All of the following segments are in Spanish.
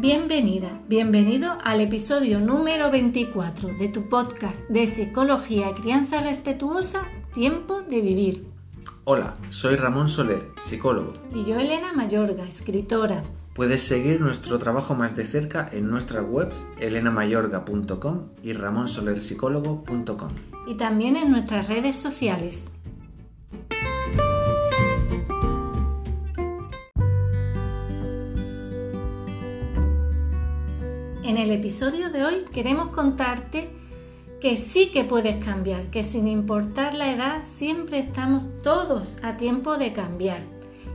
Bienvenida, bienvenido al episodio número 24 de tu podcast de Psicología y Crianza Respetuosa, Tiempo de Vivir. Hola, soy Ramón Soler, psicólogo. Y yo Elena Mayorga, escritora. Puedes seguir nuestro trabajo más de cerca en nuestras webs elenamayorga.com y ramonsolerpsicólogo.com. Y también en nuestras redes sociales. En el episodio de hoy queremos contarte que sí que puedes cambiar, que sin importar la edad siempre estamos todos a tiempo de cambiar.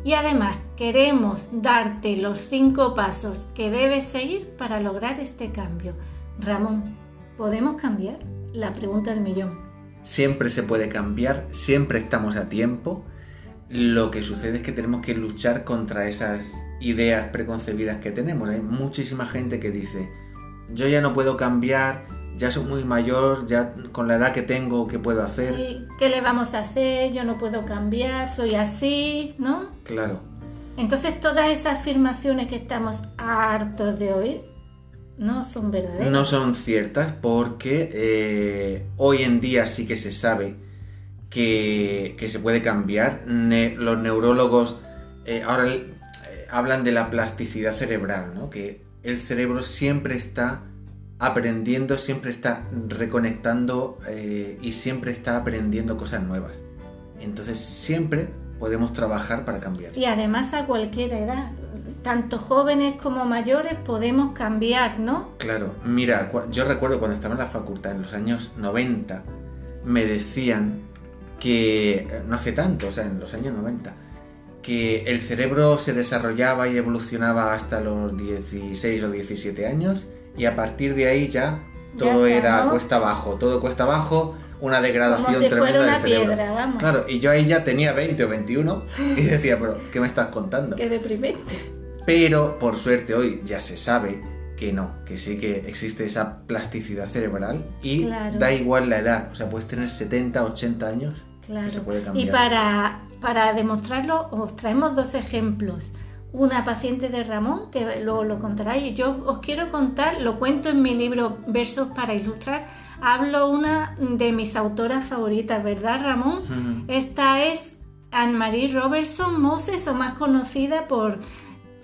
Y además queremos darte los cinco pasos que debes seguir para lograr este cambio. Ramón, ¿podemos cambiar? La pregunta del millón. Siempre se puede cambiar, siempre estamos a tiempo. Lo que sucede es que tenemos que luchar contra esas ideas preconcebidas que tenemos. Hay muchísima gente que dice, yo ya no puedo cambiar, ya soy muy mayor, ya con la edad que tengo, ¿qué puedo hacer? Sí, ¿qué le vamos a hacer? Yo no puedo cambiar, soy así, ¿no? Claro. Entonces todas esas afirmaciones que estamos hartos de oír no son verdaderas. No son ciertas porque eh, hoy en día sí que se sabe que, se puede cambiar. los neurólogos eh, ahora eh, hablan de la plasticidad cerebral, ¿no? Que el cerebro siempre está aprendiendo, siempre está reconectando eh, y siempre está aprendiendo cosas nuevas. Entonces siempre podemos trabajar para cambiar. Y además a cualquier edad, tanto jóvenes como mayores podemos cambiar, ¿no? Claro, mira, yo recuerdo cuando estaba en la facultad en los años 90, me decían que, no hace tanto, o sea, en los años 90, que el cerebro se desarrollaba y evolucionaba hasta los 16 o 17 años y a partir de ahí ya todo era cuesta abajo, todo cuesta abajo, una degradación tremenda del cerebro. Claro, y yo ahí ya tenía 20 o 21 y decía, pero ¿qué me estás contando? Qué deprimente. Pero por suerte hoy ya se sabe que no, que sí que existe esa plasticidad cerebral y da igual la edad, o sea, puedes tener 70, 80 años claro. se puede cambiar. Y para para demostrarlo os traemos dos ejemplos. Una paciente de Ramón, que luego lo contará, y yo os quiero contar, lo cuento en mi libro Versos para Ilustrar, hablo una de mis autoras favoritas, ¿verdad Ramón? Esta es Anne-Marie Robertson Moses, o más conocida por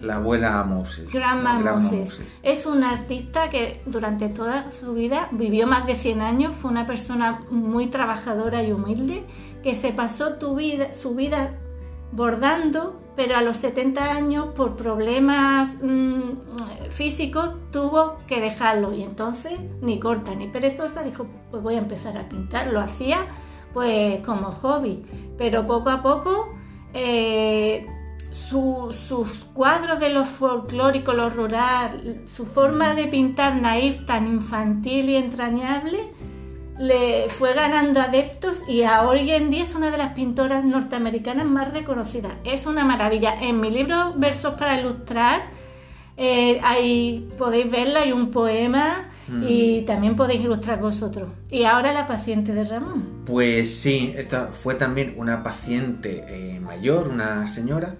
la abuela Moses. Grandma Moses. Es una artista que durante toda su vida vivió más de 100 años, fue una persona muy trabajadora y humilde que se pasó tu vida, su vida bordando, pero a los 70 años por problemas mm, físicos tuvo que dejarlo y entonces ni corta ni perezosa dijo pues voy a empezar a pintar. Lo hacía pues como hobby, pero poco a poco eh, sus cuadros de lo folclórico, lo rural, su forma de pintar naif tan infantil y entrañable, le fue ganando adeptos y hoy en día es una de las pintoras norteamericanas más reconocidas. Es una maravilla. En mi libro Versos para ilustrar, eh, ahí podéis verla, hay un poema y también podéis ilustrar vosotros. Y ahora la paciente de Ramón. Pues sí, esta fue también una paciente eh, mayor, una señora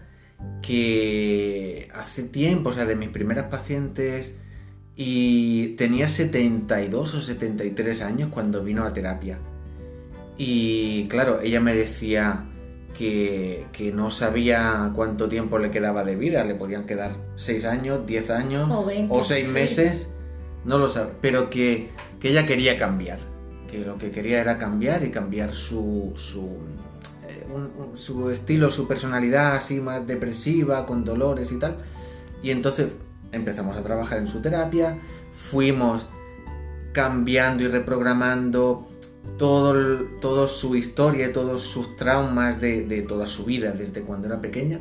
que hace tiempo, o sea, de mis primeras pacientes, y tenía 72 o 73 años cuando vino a terapia. Y claro, ella me decía que, no sabía cuánto tiempo le quedaba de vida, le podían quedar 6 años, 10 años o, 6 meses, no lo sabe, pero que, ella quería cambiar, que lo que quería era cambiar y cambiar su, su su estilo, su personalidad así más depresiva, con dolores y tal. Y entonces empezamos a trabajar en su terapia, fuimos cambiando y reprogramando todo, todo su historia, todos sus traumas de, toda su vida desde cuando era pequeña.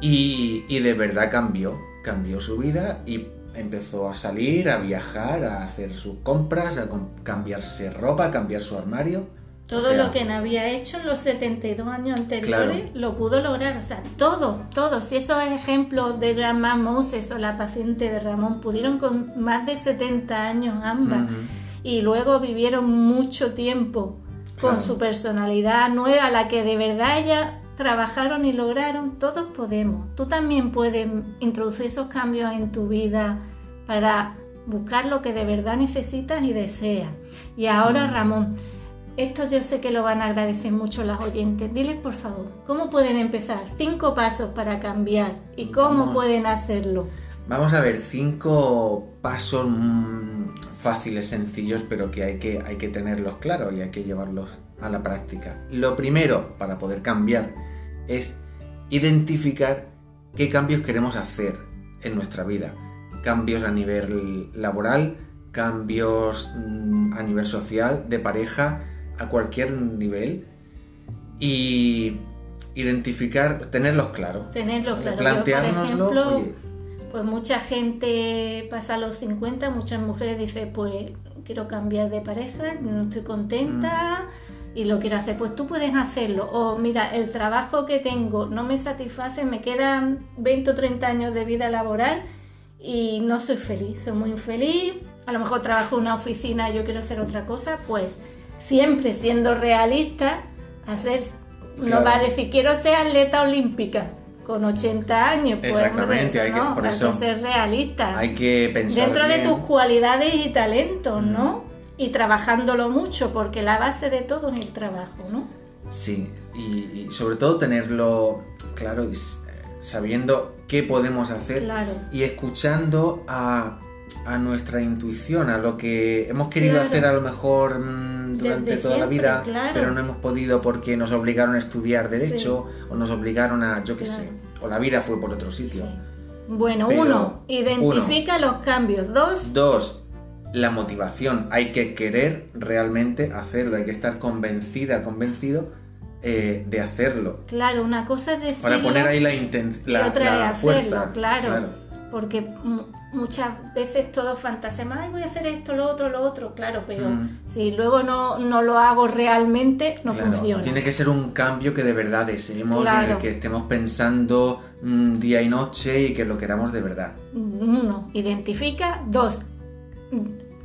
Y, y de verdad cambió, cambió su vida y empezó a salir, a viajar, a hacer sus compras, a cambiarse ropa, a cambiar su armario todo lo que no había hecho en los 72 años anteriores lo pudo lograr. O sea, todo, todo. Si esos ejemplos de Grandma Moses o la paciente de Ramón pudieron con más de 70 años ambas y luego vivieron mucho tiempo con su personalidad nueva, la que de verdad ellas trabajaron y lograron, todos podemos. Tú también puedes introducir esos cambios en tu vida para buscar lo que de verdad necesitas y deseas. Y ahora. Ramón, esto yo sé que lo van a agradecer mucho las oyentes. Diles, por favor, ¿cómo pueden empezar? Cinco pasos para cambiar y cómo Vamos. pueden hacerlo. Vamos a ver cinco pasos mm, fáciles, sencillos, pero que hay, que hay que tenerlos claros y hay que llevarlos a la práctica. Lo primero para poder cambiar es identificar qué cambios queremos hacer en nuestra vida. Cambios a nivel laboral, cambios mm, a nivel social, de pareja, a cualquier nivel. Y identificar, tenerlos claros. Tenerlo claro. Yo, por Planteárnoslo, ejemplo, oye, Pues mucha gente pasa a los 50, muchas mujeres dicen, pues quiero cambiar de pareja, no estoy contenta Mm. y lo quiero hacer. Pues tú puedes hacerlo. O mira, el trabajo que tengo no me satisface, me quedan 20 o 30 años de vida laboral y no soy feliz, soy muy infeliz. A lo mejor trabajo en una oficina y yo quiero hacer otra cosa, pues siempre siendo realista, hacer, no Claro. va a decir quiero ser atleta olímpica con 80 años, pues Exactamente, eso hay que- no, por hay eso que ser realista. Hay que pensar Dentro de tus cualidades y talentos, Mm. ¿no? Y trabajándolo mucho, porque la base de todo es el trabajo, ¿no? Sí, y, y sobre todo tenerlo claro y s- sabiendo qué podemos hacer Claro. y escuchando a, a nuestra intuición, a lo que hemos querido Claro. hacer a lo mejor mm, durante Desde toda la vida, claro. pero no hemos podido porque nos obligaron a estudiar derecho o nos obligaron a, yo qué Claro. sé, o la vida fue por otro sitio. Sí. Bueno, Pero, uno, identifica los cambios. Dos, Dos, la motivación. Hay que querer realmente hacerlo, hay que estar convencida, convencido eh, de hacerlo. claro, una cosa es decirlo Para poner ahí la, inten- y la, otra la es hacerlo, fuerza. claro. Porque mu- muchas veces todos fantaseamos, ay, voy a hacer esto, lo otro, lo otro, claro, pero Mm. si luego no, no lo hago realmente, no Claro, funciona. Tiene que ser un cambio que de verdad deseemos, en Claro. el que estemos pensando mm, día y noche y que lo queramos de verdad. Uno, identifica. Dos,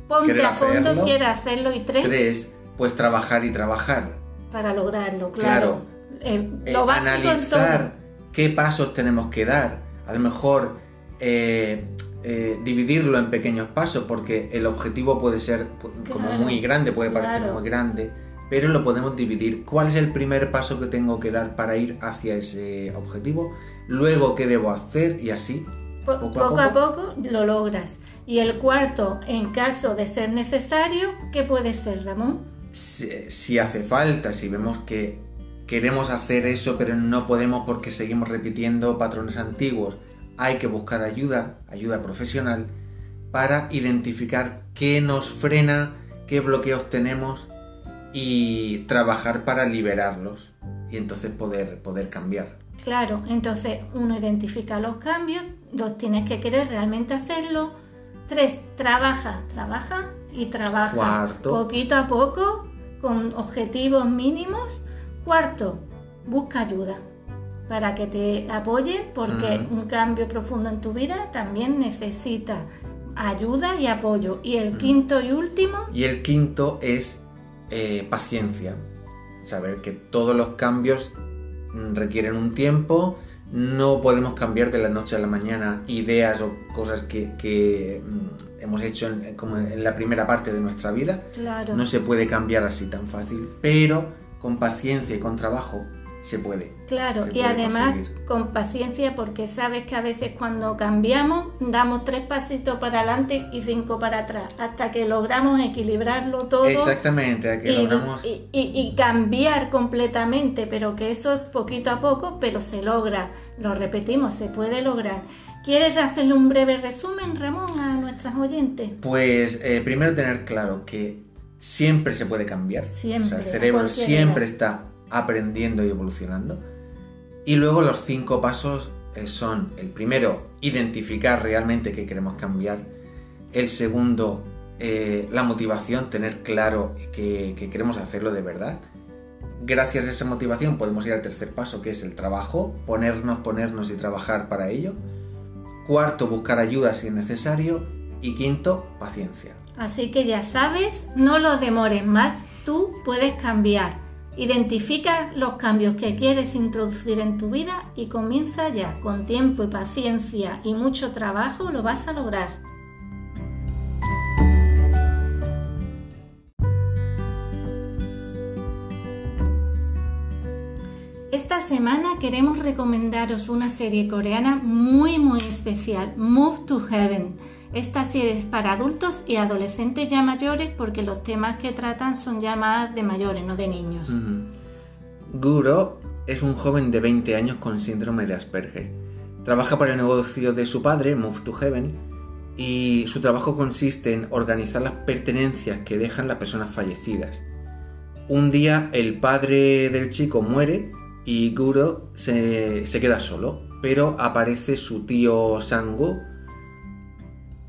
ponte a fondo, hacerlo. quiere hacerlo. Y tres, Tres, pues trabajar y trabajar. para lograrlo, claro. Eh, Eh, lo básico en analizar qué pasos tenemos que dar. A lo mejor eh, eh, dividirlo en pequeños pasos, porque el objetivo puede ser como Claro, muy grande, puede parecer claro. muy grande, pero lo podemos dividir. ¿Cuál es el primer paso que tengo que dar para ir hacia ese objetivo? Luego, ¿qué debo hacer? Y así. Po- poco poco, a a poco lo logras. Y el cuarto, en caso de ser necesario, ¿qué puede ser, Ramón? Si, si hace falta, si vemos que queremos hacer eso, pero no podemos porque seguimos repitiendo patrones antiguos, hay que buscar ayuda, ayuda profesional, para identificar qué nos frena, qué bloqueos tenemos y trabajar para liberarlos y entonces poder, poder cambiar. Claro, entonces uno identifica los cambios, dos tienes que querer realmente hacerlo, tres trabaja, trabaja y trabaja Cuarto. poquito a poco con objetivos mínimos. Cuarto, busca ayuda para que te apoyen porque un cambio profundo en tu vida también necesita ayuda y apoyo. Y el quinto y último, Y el quinto es eh, paciencia. Saber que todos los cambios requieren un tiempo. No podemos cambiar de la noche a la mañana ideas o cosas que, que, mm, hemos hecho en, como en la primera parte de nuestra vida. claro. No se puede cambiar así tan fácil, pero con paciencia y con trabajo se puede. Claro, se y además conseguir. con paciencia porque sabes que a veces cuando cambiamos damos tres pasitos para adelante y cinco para atrás hasta que logramos equilibrarlo todo Exactamente, a que y, logramos... y- y- y cambiar completamente, pero que eso es poquito a poco, pero se logra, lo repetimos, se puede lograr. ¿Quieres hacerle un breve resumen, Ramón, a nuestras oyentes? Pues eh, primero tener claro que siempre se puede cambiar. Siempre, O sea, el cerebro siempre edad. está aprendiendo y evolucionando. Y luego los cinco pasos eh, son, el primero, identificar realmente qué queremos cambiar. El segundo, eh, la motivación, tener claro que, que queremos hacerlo de verdad. Gracias a esa motivación podemos ir al tercer paso, que es el trabajo, ponernos, ponernos y trabajar para ello. Cuarto, buscar ayuda si es necesario. Y quinto, paciencia. Así que ya sabes, no lo demores más, tú puedes cambiar. Identifica los cambios que quieres introducir en tu vida y comienza ya. Con tiempo y paciencia y mucho trabajo lo vas a lograr. Esta semana queremos recomendaros una serie coreana muy muy especial, Move to Heaven esta serie es para adultos y adolescentes ya mayores porque los temas que tratan son ya más de mayores, no de niños. Guro es un joven de 20 años con síndrome de Asperger. Trabaja para el negocio de su padre, Move to Heaven, y su trabajo consiste en organizar las pertenencias que dejan las personas fallecidas. Un día el padre del chico muere y Guro se, queda solo, pero aparece su tío Sango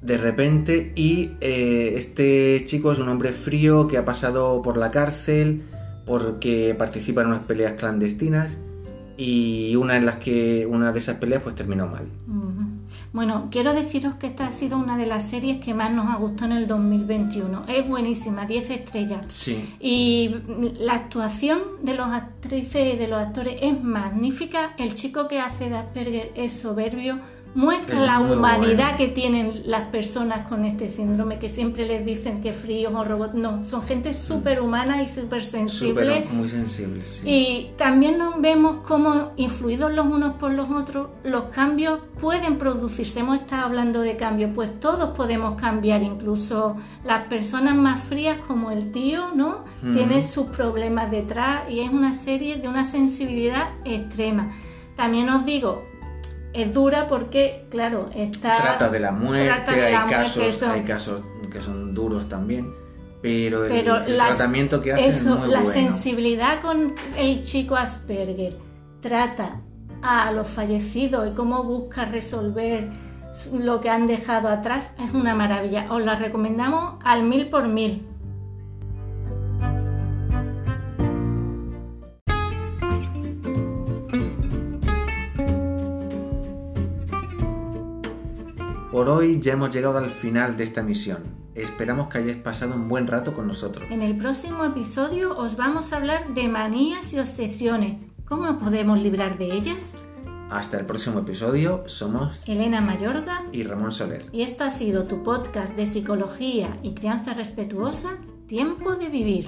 de repente y eh, este chico es un hombre frío que ha pasado por la cárcel porque participa en unas peleas clandestinas y una en las que una de esas peleas pues terminó mal. Bueno, quiero deciros que esta ha sido una de las series que más nos ha gustado en el 2021. Es buenísima, 10 estrellas. Sí. Y la actuación de los actrices y de los actores es magnífica. El chico que hace de Asperger es soberbio muestra la humanidad que tienen las personas con este síndrome, que siempre les dicen que fríos o robots. No, son gente súper humana y súper sensible. muy sensible, sí. Y también nos vemos cómo, influidos los unos por los otros, los cambios pueden producirse. Hemos estado hablando de cambios, pues todos podemos cambiar, incluso las personas más frías como el tío, ¿no? Tienen sus problemas detrás y es una serie de una sensibilidad extrema. También os digo, es dura porque, claro, está... Trata de la muerte, hay, casos, hay casos que son duros también, pero el, tratamiento que hace es muy La sensibilidad con el chico Asperger trata a los fallecidos y cómo busca resolver lo que han dejado atrás es una maravilla. Os la recomendamos al mil por mil. Por hoy ya hemos llegado al final de esta misión. Esperamos que hayáis pasado un buen rato con nosotros. En el próximo episodio os vamos a hablar de manías y obsesiones. ¿Cómo podemos librar de ellas? Hasta el próximo episodio, somos Elena Mayorga y Ramón Soler. Y esto ha sido tu podcast de psicología y crianza respetuosa, Tiempo de Vivir.